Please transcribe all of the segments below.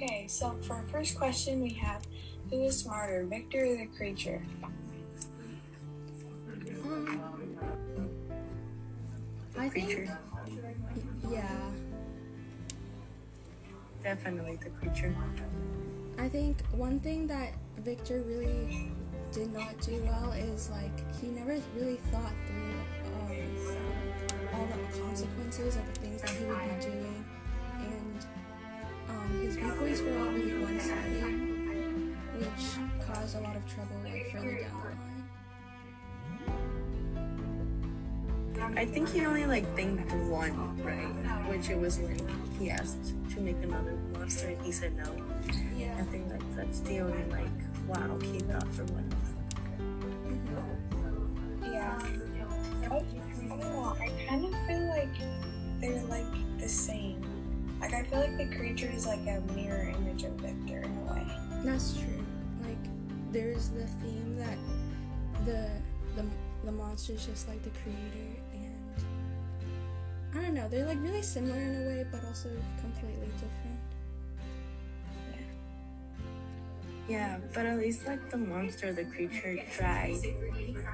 Okay, so for our first question, we have who is smarter, Victor or the creature? Um, I think, Creature. yeah, Definitely the creature. I think one thing that Victor really did not do well is like he never really thought through um, all the consequences of the things that he would be doing, um, his viewpoints were all really one-sided, which caused a lot of trouble like further down the line. I think he only like think one, right? Which it was when he asked to make another monster and he said no. Yeah. I think like that's the only like wow he thought for one. Yeah. I, I don't know. I kind of feel like feel like the creature is like a mirror image of Victor in a way. That's true. Like there's the theme that the the the monster's just like the creator and I don't know, they're like really similar in a way but also completely different. Yeah, Yeah, but at least like the monster, the creature tried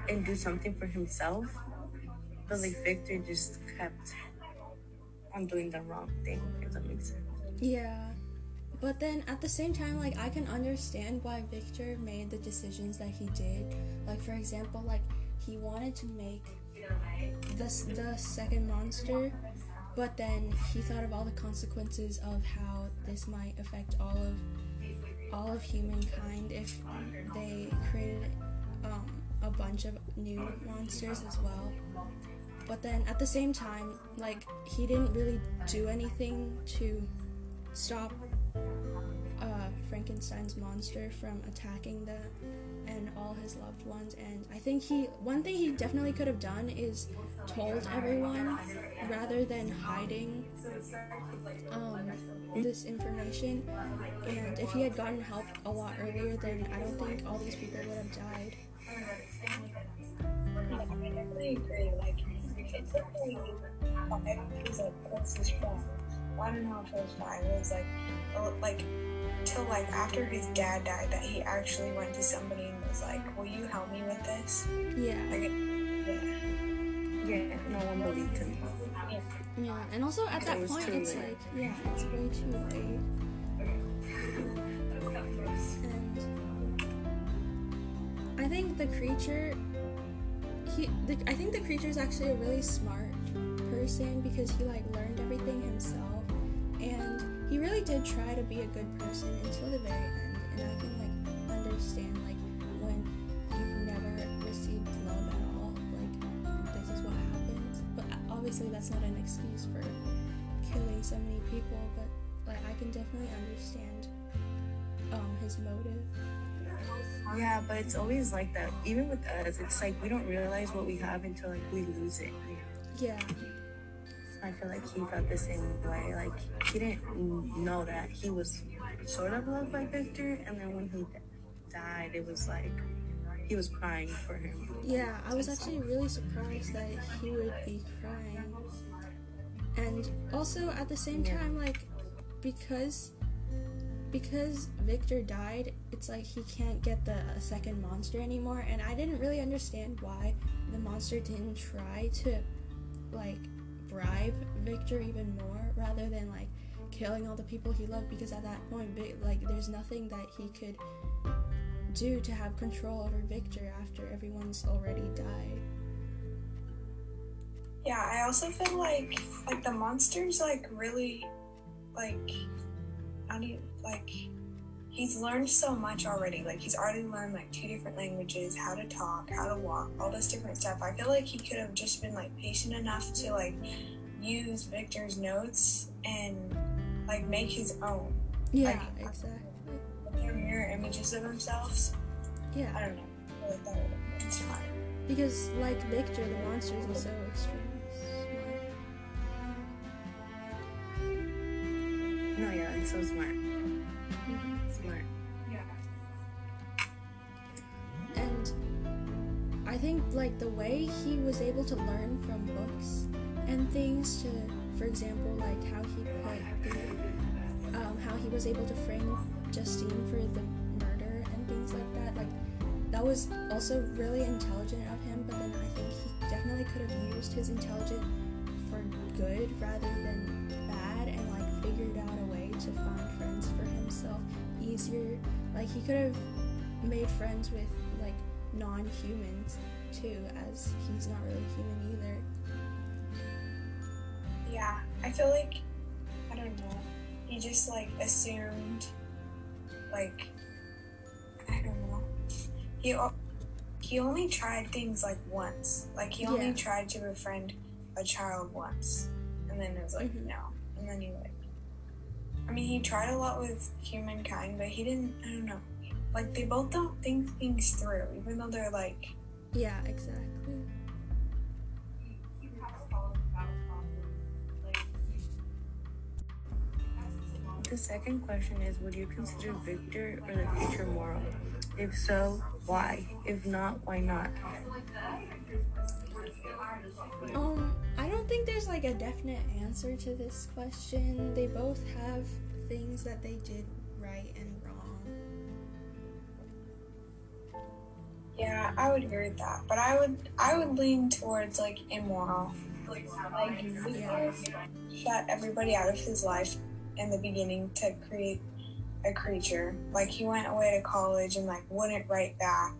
and do something for himself. But like Victor just kept on doing the wrong thing, if that makes sense. Yeah. But then at the same time like I can understand why Victor made the decisions that he did. Like for example, like he wanted to make the the second monster, but then he thought of all the consequences of how this might affect all of all of humankind if they created um, a bunch of new monsters as well. But then at the same time, like he didn't really do anything to stop uh, Frankenstein's monster from attacking the and all his loved ones. And I think he one thing he definitely could have done is told everyone rather than hiding um, this information. And if he had gotten help a lot earlier, then I don't think all these people would have died. I definitely agree. Like it's like five um, was like closest friend. Well, I don't know if it was five. It was like well, like till like after his dad died that he actually went to somebody and was like, "Will you help me with this?" Yeah, Like, yeah. Yeah, no one believed him. yeah. And also at that was point, it's late. like, yeah, it's way too late. And I think the creature, he, the, I think the creature is actually a really smart person because he like learned everything himself, and he really did try to be a good person until the very end. And I can like understand like when you've never received love at all, like this is what happens. But obviously that's not an excuse for killing so many people. But like I can definitely understand um, his motive. Yeah, but it's always like that. Even with us, it's like we don't realize what we have until like we lose it. Yeah, I feel like he felt the same way. Like he didn't know that he was sort of loved by Victor, and then when he d- died, it was like he was crying for him. yeah. I was actually really surprised that he would be crying, and also at the same Yeah. time, like because because Victor died, it's like he can't get the uh, second monster anymore, and I didn't really understand why the monster didn't try to like bribe Victor even more rather than like killing all the people he loved because at that point like there's nothing that he could do to have control over Victor after everyone's already died. Yeah, I also feel like like the monster's like really like how do you like he's learned so much already. Like he's already learned like two different languages, how to talk, how to walk, all this different stuff. I feel like he could have just been like patient enough to like use Victor's notes and like make his own. Yeah, Like- exactly. They're mirror images of themselves. Yeah i don't know. I like that would have been because like Victor, the monster is so extremely yeah, it's so smart. Smart. Yeah. And I think like the way he was able to learn from books and things to, for example, like how he put the um, how he was able to frame Justine for the murder and things like that. Like that was also really intelligent of him, but then I think he definitely could have used his intelligence for good rather than easier. Like he could have made friends with like non-humans too, as he's not really human either. Yeah, I feel like I don't know. He just like assumed, like I don't know. He he only tried things like once. Like he only Yeah. tried to befriend a child once, and then it was like Mhm. no, and then he like. I mean, he tried a lot with humankind, but he didn't. I don't know. Like they both don't think things through, even though they're like Yeah, exactly. The second question is Would you consider Victor or the future moral? If so, why? If not, why not? Um, I don't think there's like a definite answer to this question. They both have things that they did right and wrong. Yeah, I would agree with that, but I would I would lean towards like immoral. Like Yeah. shut everybody out of his life in the beginning to create a creature. Like he went away to college and like wouldn't write back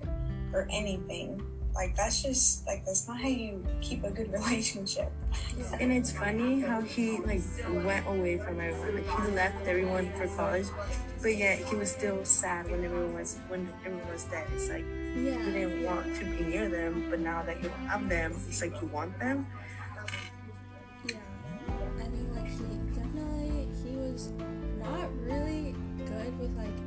or anything. Like that's just like that's not how you keep a good relationship. And it's funny how he like went away from everyone. Like he left everyone for college, but yet he was still sad when everyone was when everyone was dead. It's like he Yeah. didn't want to be near them, but now that you have them, it's like you want them. Yeah. I mean, like, he definitely, he was not really good with, like,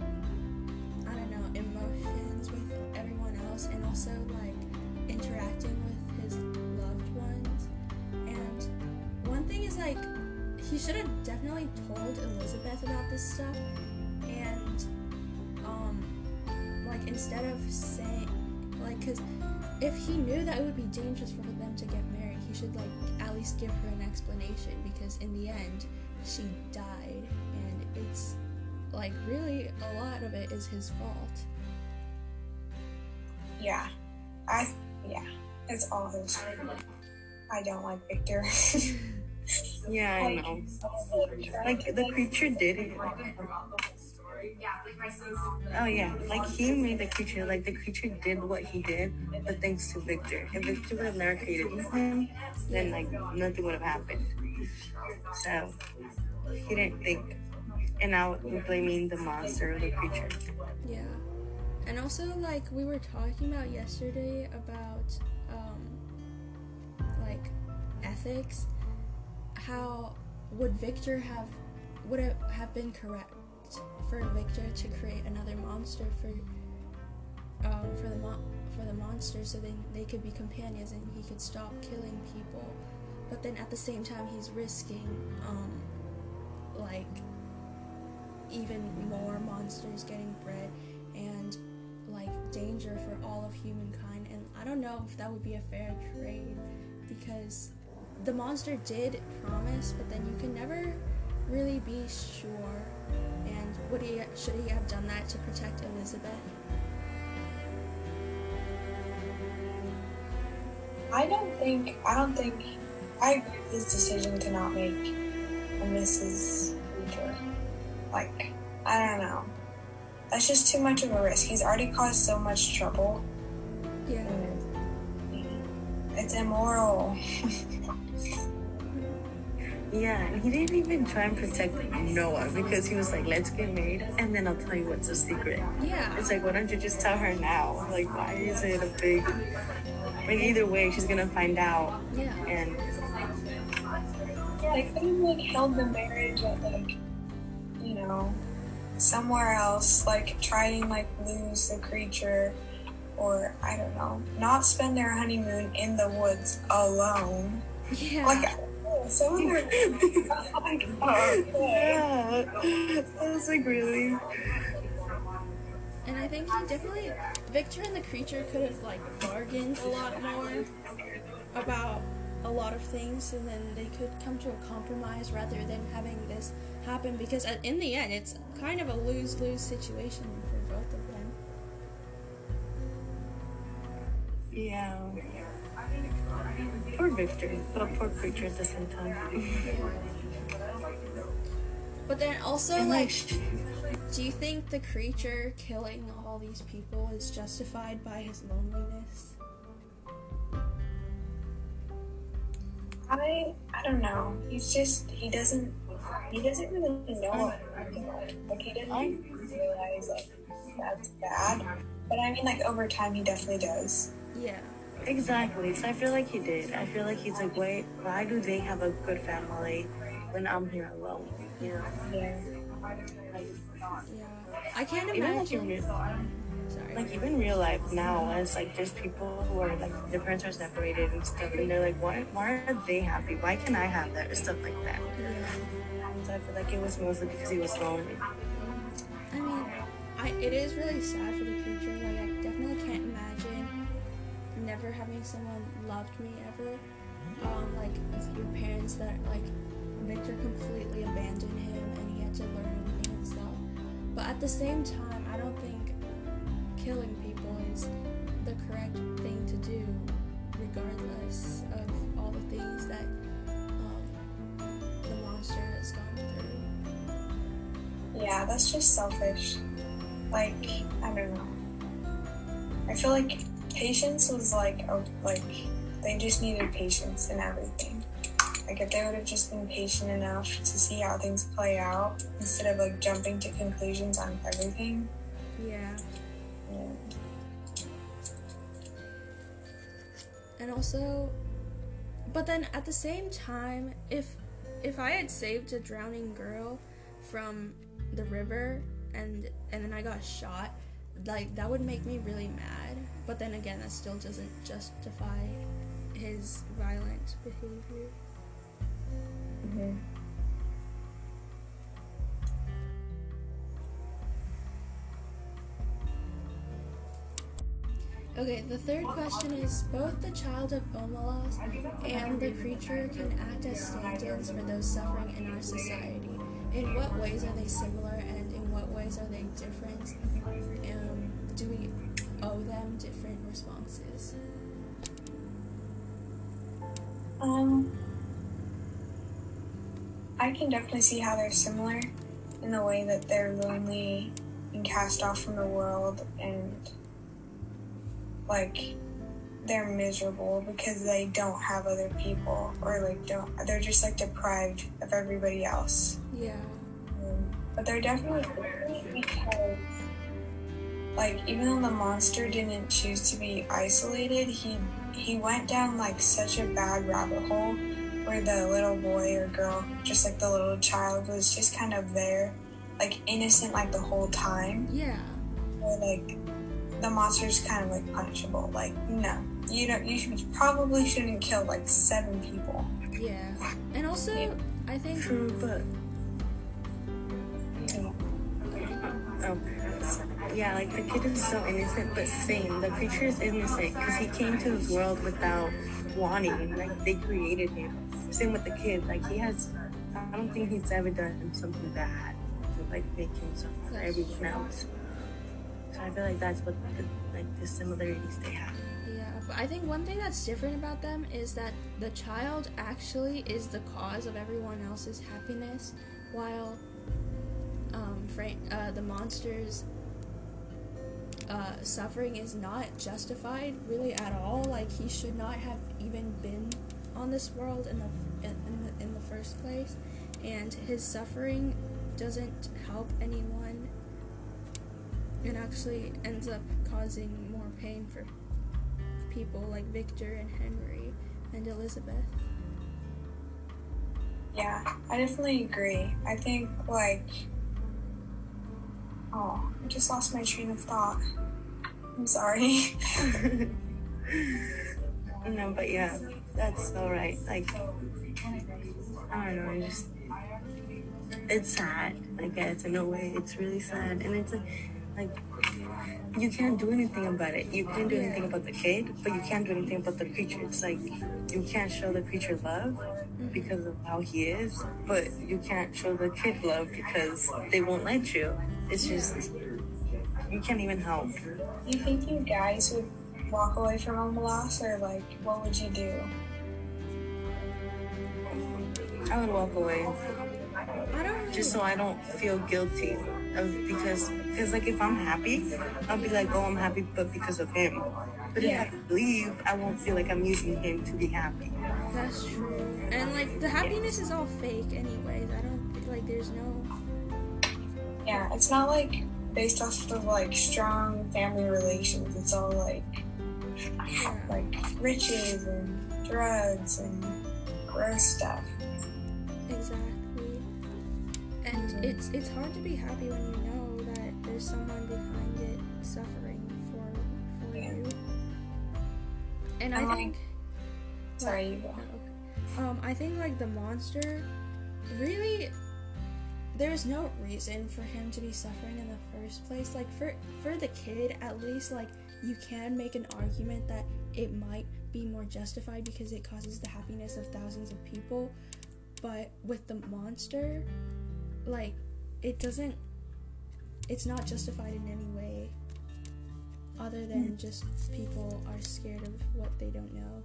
And one thing is, like, he should have definitely told Elizabeth about this stuff. And, um, like, instead of saying, like, because if he knew that it would be dangerous for them to get married, he should like at least give her an explanation because in the end she died and it's like really a lot of it is his fault. Yeah. I yeah. It's all his fault. I don't like Victor. Yeah, I know. Like the creature did it. Oh yeah, like he made the creature. Like the creature did what he did, but thanks to Victor. If Victor would have never created him, then like nothing would have happened. So he didn't think. And now we're blaming the monster or the creature. Yeah. And also like we were talking about yesterday about um like ethics how would Victor have would it have been correct for Victor to create another monster for um, for the mon- for the monster so then they could be companions and he could stop killing people? But then at the same time he's risking um like even more monsters getting bred and like danger for all of humankind. And I don't know if that would be a fair trade because the monster did promise but then you can never really be sure and would he should he have done that to protect Elizabeth? I don't think I don't think I agree with his decision to not make a Mrs. Victor. Like, I don't know. That's just too much of a risk. He's already caused so much trouble. Yeah. It's immoral. Yeah, and he didn't even try and protect Noah because he was like, let's get married and then I'll tell you what's a secret. Yeah. It's like, why don't you just tell her now? Like, why is it a big. Like, either way, she's gonna find out. Yeah. And Yeah, they could have like held the marriage at like, you know, somewhere else. Like try and like lose the creature, or I don't know, not spend their honeymoon in the woods alone. Yeah. Like Their like, yeah, I was like, really? And I think he definitely Victor and the creature could have like bargained a lot more about a lot of things and then they could come to a compromise rather than having this happen because in the end it's kind of a lose-lose situation for both of them Yeah. Poor Victor, but a poor creature at the same time. but then also And like do you think the creature killing all these people is justified by his loneliness I I don't know. He's just he doesn't he doesn't really know oh. what like he doesn't realize like that's bad. But I mean like over time he definitely does. yeah exactly. So I feel like he did. I feel like he's like, wait, why do they have a good family when I'm here alone? You know. Yeah. Yeah i can't even like imagine sorry like even real life now, it's like there's people who are like their parents are separated and stuff, and they're like, why why are they happy? Why can I have that? Or stuff like that. yeah. So I feel like it was mostly because he was lonely. I mean, I it is really sad for the having someone loved me ever. Um, like your parents that like Victor completely abandoned him and he had to learn everything himself. But at the same time, I don't think killing people is the correct thing to do, regardless of all the things that um, the monster has gone through. Yeah, that's just selfish. Like, I don't know. I feel like patience was like a, like they just needed patience in everything. Like if they would have just been patient enough to see how things play out instead of like jumping to conclusions on everything. Yeah. Yeah. and also but then at the same time if if i had saved a drowning girl from the river and and then i got shot like that would make me really mad but then again that still doesn't justify his violent behavior Okay, the third question is both the child of Omelas and the creature can act as stand-ins for those suffering in our society. In what ways are they similar and in what ways are they different? Um, do we owe them different responses? Um, I can definitely see how they're similar in the way that they're lonely and cast off from the world and like they're miserable because they don't have other people or like don't they're just like deprived of everybody else. Yeah. Um, but they're definitely because like even though the monster didn't choose to be isolated, he he went down like such a bad rabbit hole where the little boy or girl, just like the little child, was just kind of there, like innocent like the whole time. Yeah. Where like the monster's kind of like punishable. Like no, you don't. You should, probably shouldn't kill like seven people. Yeah. And also, I think True, but Yeah. oh, yeah, like the kid is so innocent, but same. The creature is innocent because he came to this world without wanting. Like they created him. Same with the kid. Like he has. I don't think he's ever done something bad to like make him suffer for everyone else. So I feel like that's what the, like the similarities they have. Yeah, but I think one thing that's different about them is that the child actually is the cause of everyone else's happiness, while um, Frank, uh, the monster's uh, suffering is not justified really at all. Like he should not have even been on this world in the in, in the in the first place, and his suffering doesn't help anyone. It actually ends up causing more pain for people like Victor and Henry and Elizabeth. Yeah, I definitely agree. I think like oh, I just lost my train of thought. I'm sorry. no, but yeah, that's all right. Like I don't know, it's just it's sad. I guess in a way, it's really sad, and it's like, like you can't do anything about it. You can't do anything about the kid, but you can't do anything about the creature. It's like you can't show the creature love because of how he is, but you can't show the kid love because they won't let you. It's just you can't even help. You think you guys would walk away from Omelas, or like, what would you do? I would walk away I don't really just so I don't feel guilty of because because like if I'm happy, I'll be like, oh, I'm happy, but because of him. But Yeah. if I leave, I won't feel like I'm using him to be happy. That's true. And like the happiness is all fake anyways. I don't think like there's no Yeah, it's not like based off of like strong family relations. It's all like like riches and drugs and gross stuff. Exactly. And it's it's hard to be happy when you know that there's someone behind it suffering for for Yeah. you. And I like- think Sorry, you go. um I think like the monster really there's no reason for him to be suffering in the first place. Like for for the kid at least like you can make an argument that it might be more justified because it causes the happiness of thousands of people. But with the monster, like it doesn't it's not justified in any way other than hmm. just people are scared of what they don't know.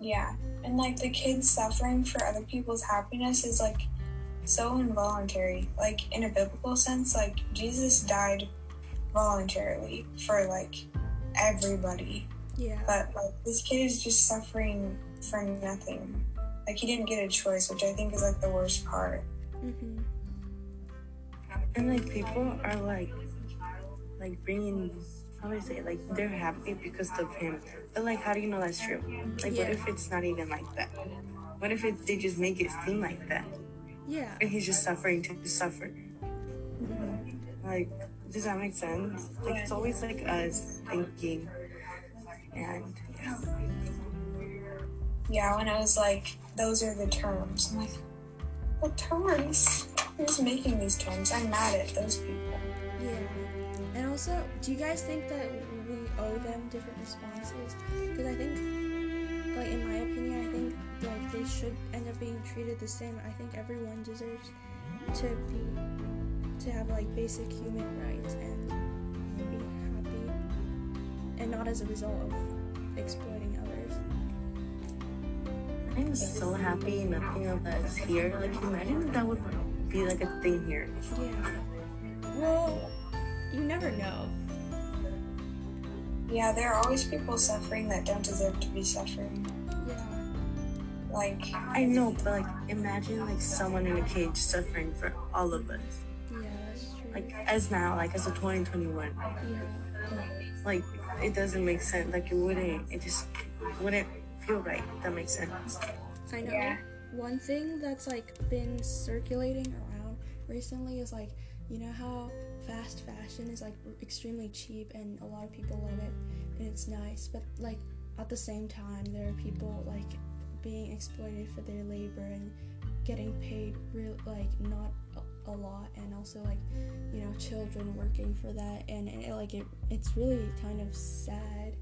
Yeah, and like the kids suffering for other people's happiness is like so involuntary. Like in a biblical sense, like Jesus died voluntarily for like everybody, Yeah. but like this kid is just suffering for nothing. Like he didn't get a choice, which I think is like the worst part. Mhm. And like people are like, like bringing, how do I say, like they're happy because of him. But like, how do you know that's true? Like, Yeah. what if it's not even like that? What if it, they just make it seem like that? Yeah. And he's just suffering to suffer. Mm-hmm. Like, does that make sense? Like, it's always like us thinking, and yeah. Yeah, when I was like, those are the terms. I'm like, what terms? Who's making these terms? I'm mad at those people. Yeah. And also, do you guys think that we owe them different responses? Because I think, like in my opinion, I think like they should end up being treated the same. I think everyone deserves to be to have like basic human rights and be happy, and not as a result of exploiting others. I'm so happy nothing of us here. Like, imagine that would be like a thing here. Yeah. Well, you never know. Yeah, there are always people suffering that don't deserve to be suffering. Yeah. Like, I know, but like, imagine like someone in a cage suffering for all of us. Yeah, that's true. Like, as now, like as a 2021, yeah. like it doesn't make sense. Like, it wouldn't. It just wouldn't feel right. That makes sense. I know. Yeah. One thing that's like been circulating around recently is like, you know how fast fashion is like extremely cheap and a lot of people love it and it's nice, but like at the same time there are people like being exploited for their labor and getting paid real like not a, lot and also like you know children working for that and, it, like it it's really kind of sad.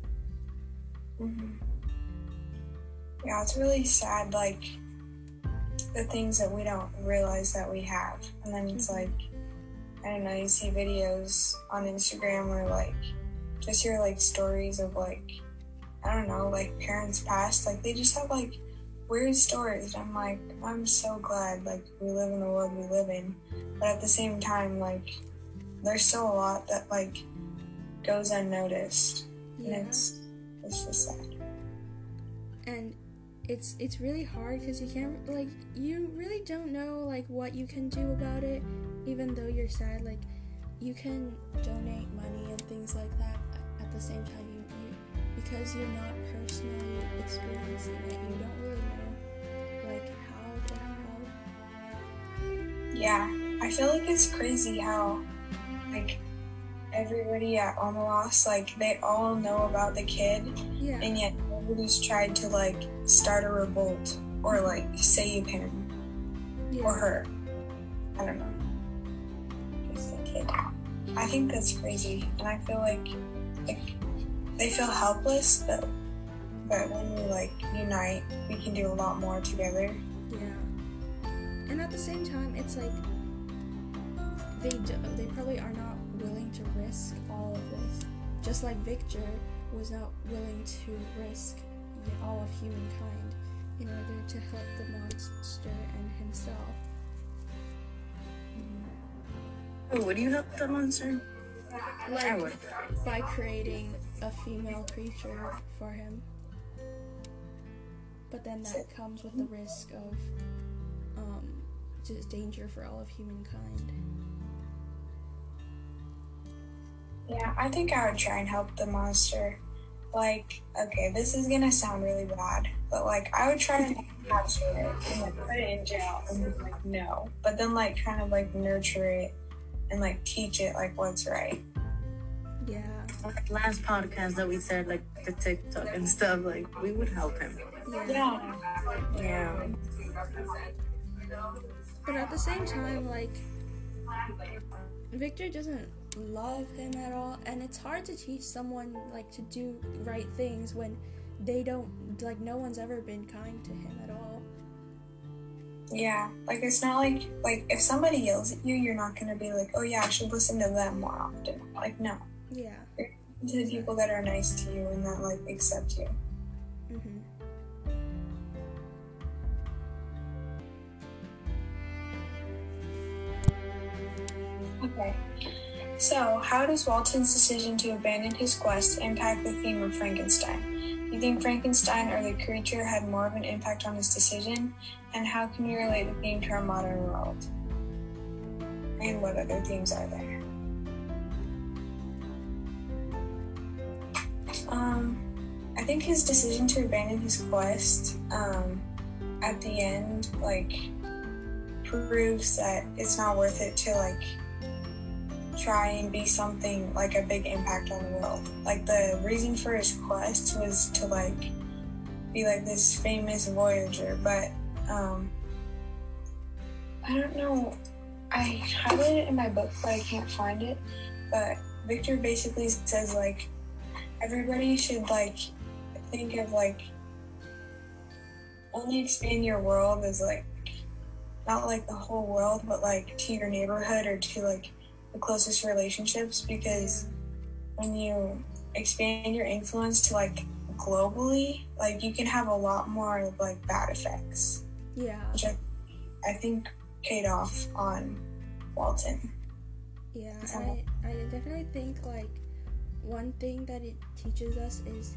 yeah, it's really sad, like, the things that we don't realize that we have. And then it's Mhm. like, I don't know, you see videos on Instagram or like, just hear like stories of like, I don't know, like parents past, like, they just have like weird stories. And I'm like, I'm so glad, like, we live in the world we live in. But at the same time, like, there's still a lot that like goes unnoticed. Yeah. And it's, it's just sad. and it's it's really hard because you can't like you really don't know like what you can do about it even though you're sad like you can donate money and things like that at the same time you, you because you're not personally experiencing it you don't really know like how to help Yeah, I feel like it's crazy how, like, everybody at Omelas, like, they all know about the kid, yeah and yet nobody's tried to, like, start a revolt or, like, save him or yeah her. I don't know. I think that's crazy, and I feel like like they feel helpless, but but when we like unite, we can do a lot more together. Yeah. And at the same time, it's like they do, they probably are not willing to risk all of this. Just like Victor was not willing to risk all of humankind in order to help the monster and himself. Oh, would you help the monster? I Like would. by creating a female creature for him. But then that comes with the risk of um, just danger for all of humankind. Yeah, I think I would try and help the monster. Like, okay, this is gonna sound really bad, but like I would try and capture it and like put it in jail and like no, but then like kind of like nurture it and like teach it like what's right. Yeah. Like last podcast that we said, like the TikTok and stuff, like we would help him. Yeah. Yeah. But at the same time, like, Victor doesn't love him at all, and it's hard to teach someone, like, to do right things when they don't, like, no one's ever been kind to him at all. Yeah, like it's not like like if somebody yells at you, you're not gonna be like, oh yeah, I should listen to them more often. Like no, Yeah. to the people that are nice to you and that like accept you. Mm-hmm. Okay. So, how does Walton's decision to abandon his quest impact the theme of Frankenstein? You think Frankenstein or the creature had more of an impact on his decision? And how can you relate the theme to our modern world? And what other themes are there? Um, I think his decision to abandon his quest um, at the end, like, proves that it's not worth it to, like, try and be something like a big impact on the world. Like the reason for his quest was to like be like this famous voyager, but um I don't know. I have it in my book but I can't find it. But Victor basically says like everybody should like think of like only expand your world as like not like the whole world but like to your neighborhood or to like the closest relationships because when you expand your influence to like globally, like you can have a lot more like bad effects, Yeah. which I, I think paid off on Walton. Yeah, I, I definitely think like one thing that it teaches us is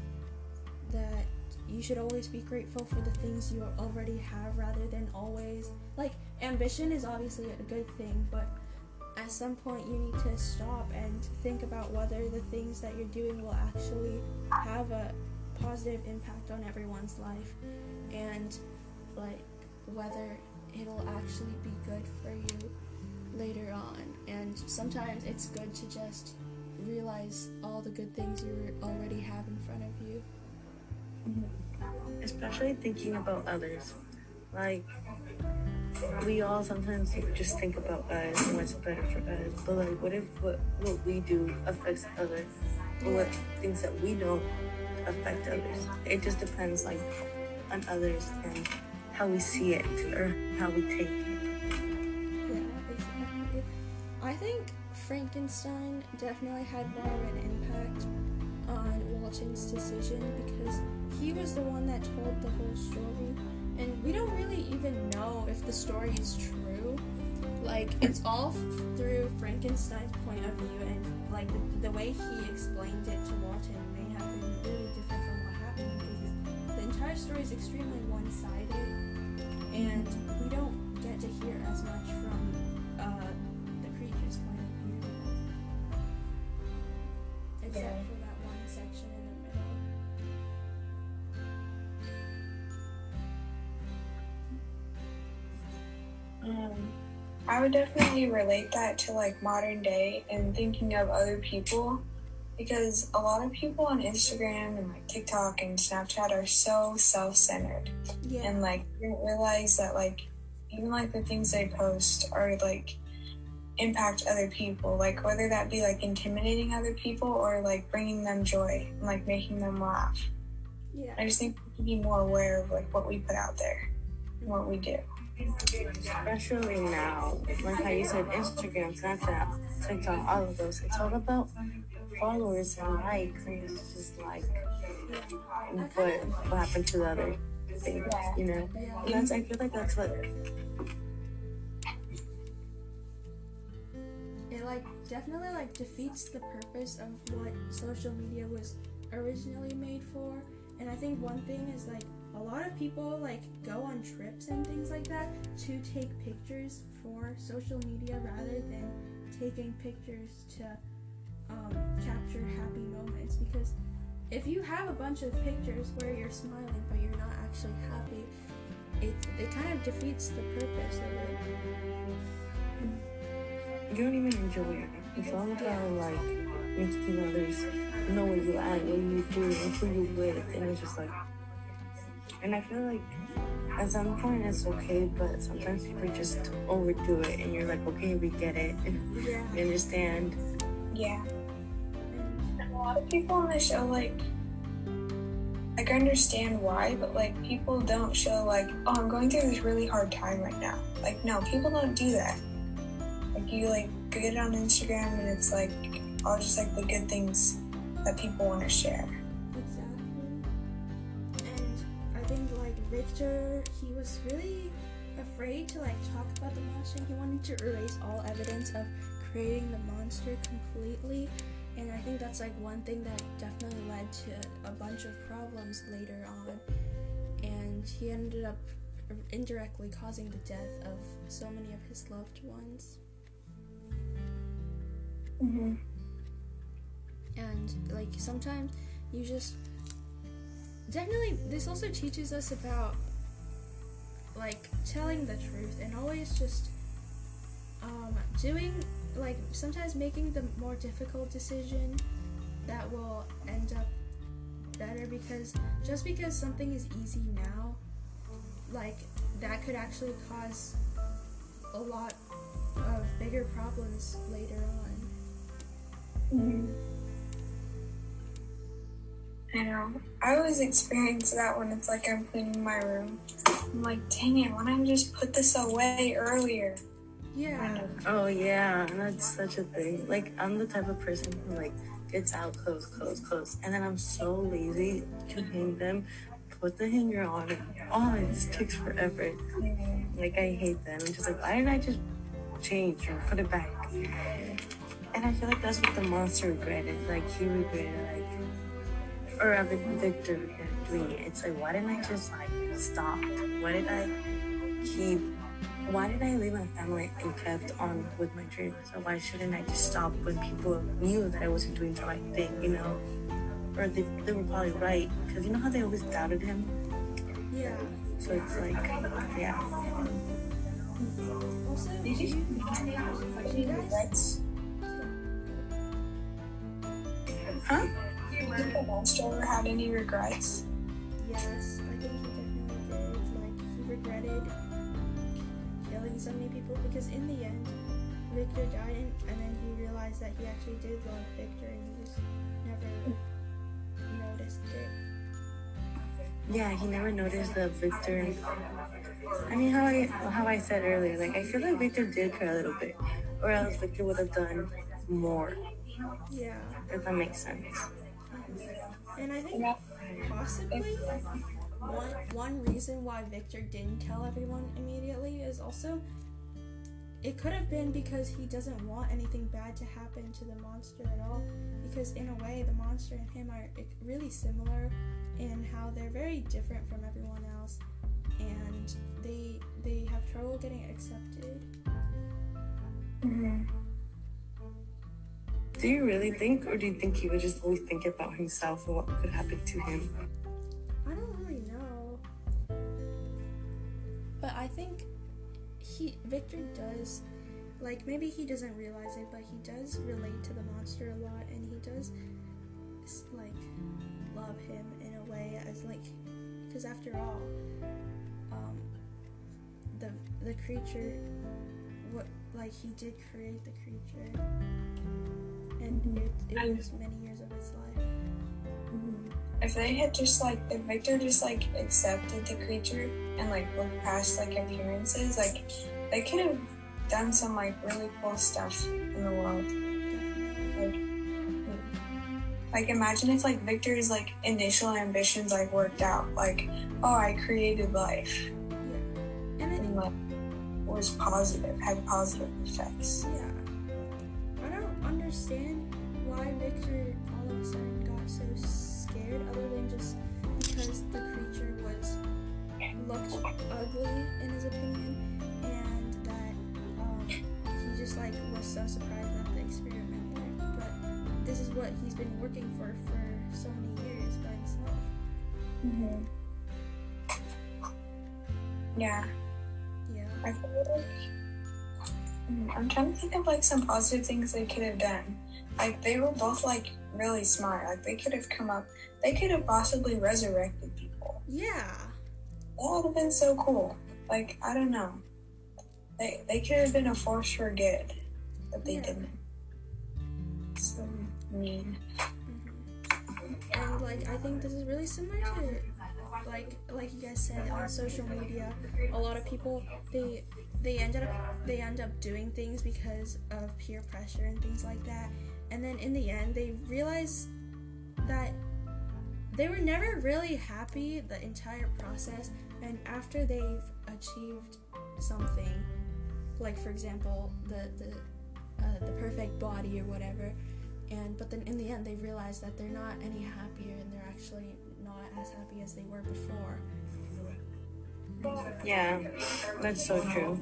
that you should always be grateful for the things you already have rather than always like ambition is obviously a good thing, but at some point you need to stop and think about whether the things that you're doing will actually have a positive impact on everyone's life and like whether it'll actually be good for you later on. And sometimes it's good to just realize all the good things you already have in front of you. Especially thinking about others. Like we all sometimes just think about us and what's better for us. But like what if what what we do affects others? What things that we don't affect others. It just depends like on others and how we see it or how we take it. Yeah, exactly. I think Frankenstein definitely had more of an impact on Walton's decision because he was the one that told the whole story. And we don't really even know if the story is true. Like, it's all f- through Frankenstein's point of view, and like the, the way he explained it to Walton may have been really different from what happened because the entire story is extremely one sided, and we don't get to hear as much from Um, I would definitely relate that to like modern day and thinking of other people because a lot of people on Instagram and like TikTok and Snapchat are so self centered. Yeah. and like don't realize that like even like the things they post are like impact other people, like whether that be like intimidating other people or like bringing them joy and like making them laugh. Yeah. I just think we can be more aware of like what we put out there and what we do. Especially now, like how you said, Instagram, Snapchat, TikTok, all of those. It's all about followers and likes, and it's just like, what what happened to the other things, you know? And that's I feel like that's what it like definitely like defeats the purpose of what social media was originally made for and i think one thing is like a lot of people like go on trips and things like that to take pictures for social media rather than taking pictures to um, capture happy moments because if you have a bunch of pictures where you're smiling but you're not actually happy it, it kind of defeats the purpose of it you don't even enjoy it. It's all about like making others know where you at, what you're do, who you're with, and it's just like. And I feel like at some point it's okay, but sometimes people just overdo it, and you're like, okay, we get it, yeah we understand. Yeah. and a lot of people on the show like like I understand why, but like people don't show like, oh I'm going through this really hard time right now. Like no, people don't do that. Like you like get it on Instagram and it's like all just like the good things that people want to share. Victor, he was really afraid to like talk about the monster. He wanted to erase all evidence of creating the monster completely. And I think that's like one thing that definitely led to a bunch of problems later on. And he ended up indirectly causing the death of so many of his loved ones. Mm-hmm. and like sometimes you just definitely this also teaches us about like telling the truth and always just um doing like sometimes making the more difficult decision that will end up better because just because something is easy now like that could actually cause a lot of bigger problems later on Mm-hmm. I know. I always experience that when it's like I'm cleaning my room. I'm like, dang it, why don't I just put this away earlier? yeah. Oh yeah, that's such a thing. Like I'm the type of person who like gets out clothes, clothes, clothes, and then I'm so lazy to hang them. Put the hanger on it. Oh, it takes forever. Like I hate that. I'm just like, why didn't I just change or put it back? And I feel like that's what the monster regretted. Like he regretted like, or rather Victor regretted doing it. It's like, why didn't I just like stop? Why did I keep? Why did I leave my family and kept on with my dreams? so why shouldn't I just stop when people knew that I wasn't doing the right thing? You know, or they, they were probably right because you know how they always doubted him. yeah So it's like, yeah. Also, Did you have do you any regrets? Did the monster ever had any regrets? yes, I think he definitely did. Like, he regretted killing so many people because in the end, Victor died, and, and then he realized that he actually did love Victor, and he just never noticed it. Yeah, he never noticed that Victor. I mean, how I how I said earlier, like I feel like Victor did care a little bit, or else Victor would have done more. Yeah, If that makes sense. And I think possibly one one reason why Victor didn't tell everyone immediately is also it could have been because he doesn't want anything bad to happen to the monster at all. Because in a way, the monster and him are really similar in how they're very different from everyone else, and they they have trouble getting accepted. Mm-hmm. Do you really think, or do you think he would just always think about himself and what could happen to him? I don't really know. But I think he Victor does like maybe he doesn't realize it, but he does relate to the monster a lot and he does like love him in a way as like because after all um the the creature what like he did create the creature, and it, it was many years of its life. Mm-hmm. If they had just like, if Victor just like accepted the creature and like looked past like appearances, like they could have done some like really cool stuff in the world. Like, mm-hmm. like imagine if like Victor's like initial ambitions like worked out, like, oh, I created life, Yeah. And then and like was positive, had positive effects. Yeah. Understand why Victor all of a sudden got so scared, other than just because the creature was looked ugly in his opinion, and that um, he just like was so surprised at the experiment there. But this is what he's been working for for so many years by himself. Mm-hmm. Yeah. Yeah. I feel like Mm, I'm trying to think of like some positive things they could have done. Like they were both like really smart. Like they could have come up. They could have possibly resurrected people. Yeah. That would have been so cool. Like I don't know. They they could have been a force for good, but they Yeah. didn't. So mean. Mm-hmm. and like I think this is really similar to like like you guys said on social media a lot of people they they ended up they end up doing things because of peer pressure and things like that. And then in the end they realize that they were never really happy the entire process. And after they've achieved something like for example the the uh, the perfect body or whatever and but then in the end they realize that they're not any happier and they're actually as happy as they were before Yeah, that's so true.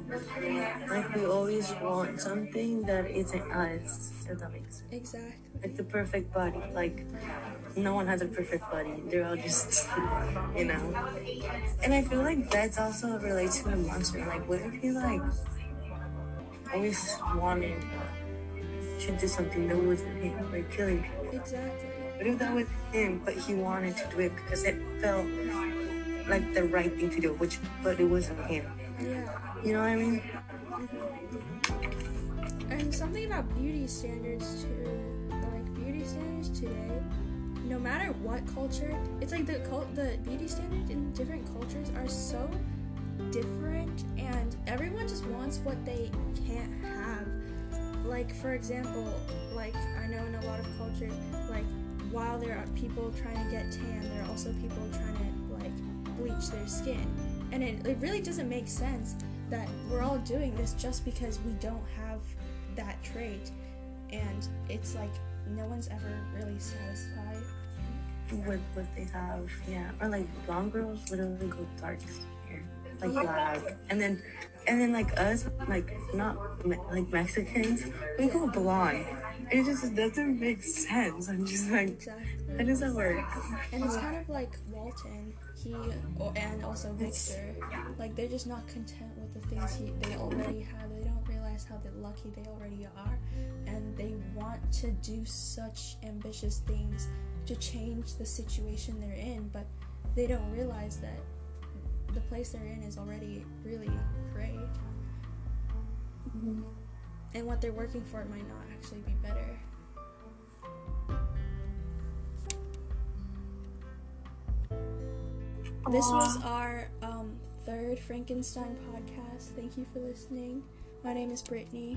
Like we always want something that isn't us, if that makes sense. exactly Like the perfect body. Like no one has a perfect body. They're all just, you know. And I feel like that's also related to the monster. Like what if he like always wanted to do something that wasn't him, like killing people? exactly What if that was him, but he wanted to do it because it felt like the right thing to do, which but it wasn't him. yeah You know what I mean? and something about beauty standards too like beauty standards today no matter what culture it's like the cult the beauty standards in different cultures are so different and everyone just wants what they can't have like for example like i know in a lot of cultures like while there are people trying to get tan there are also people trying to like bleach their skin and it, it really doesn't make sense that we're all doing this just because we don't have that trait and it's like no one's ever really satisfied With what they have, yeah. Or like blonde girls literally go dark hair, like oh, black, and then and then like us, like not me- like Mexicans, we go blonde. It just doesn't make sense. I'm just like, exactly how does that work? and it's kind of like walton he and also victor. Like they're just not content with the things he, they already have. They don't realize how lucky they already are. And they want to do such ambitious things to change the situation they're in but they don't realize that the place they're in is already really great mm-hmm. And what they're working for might not actually be better This was our um, third Frankenstein podcast. Thank you for listening. My name is Britney.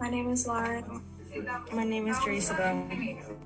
My name is Lauren. My name is Jarisbel.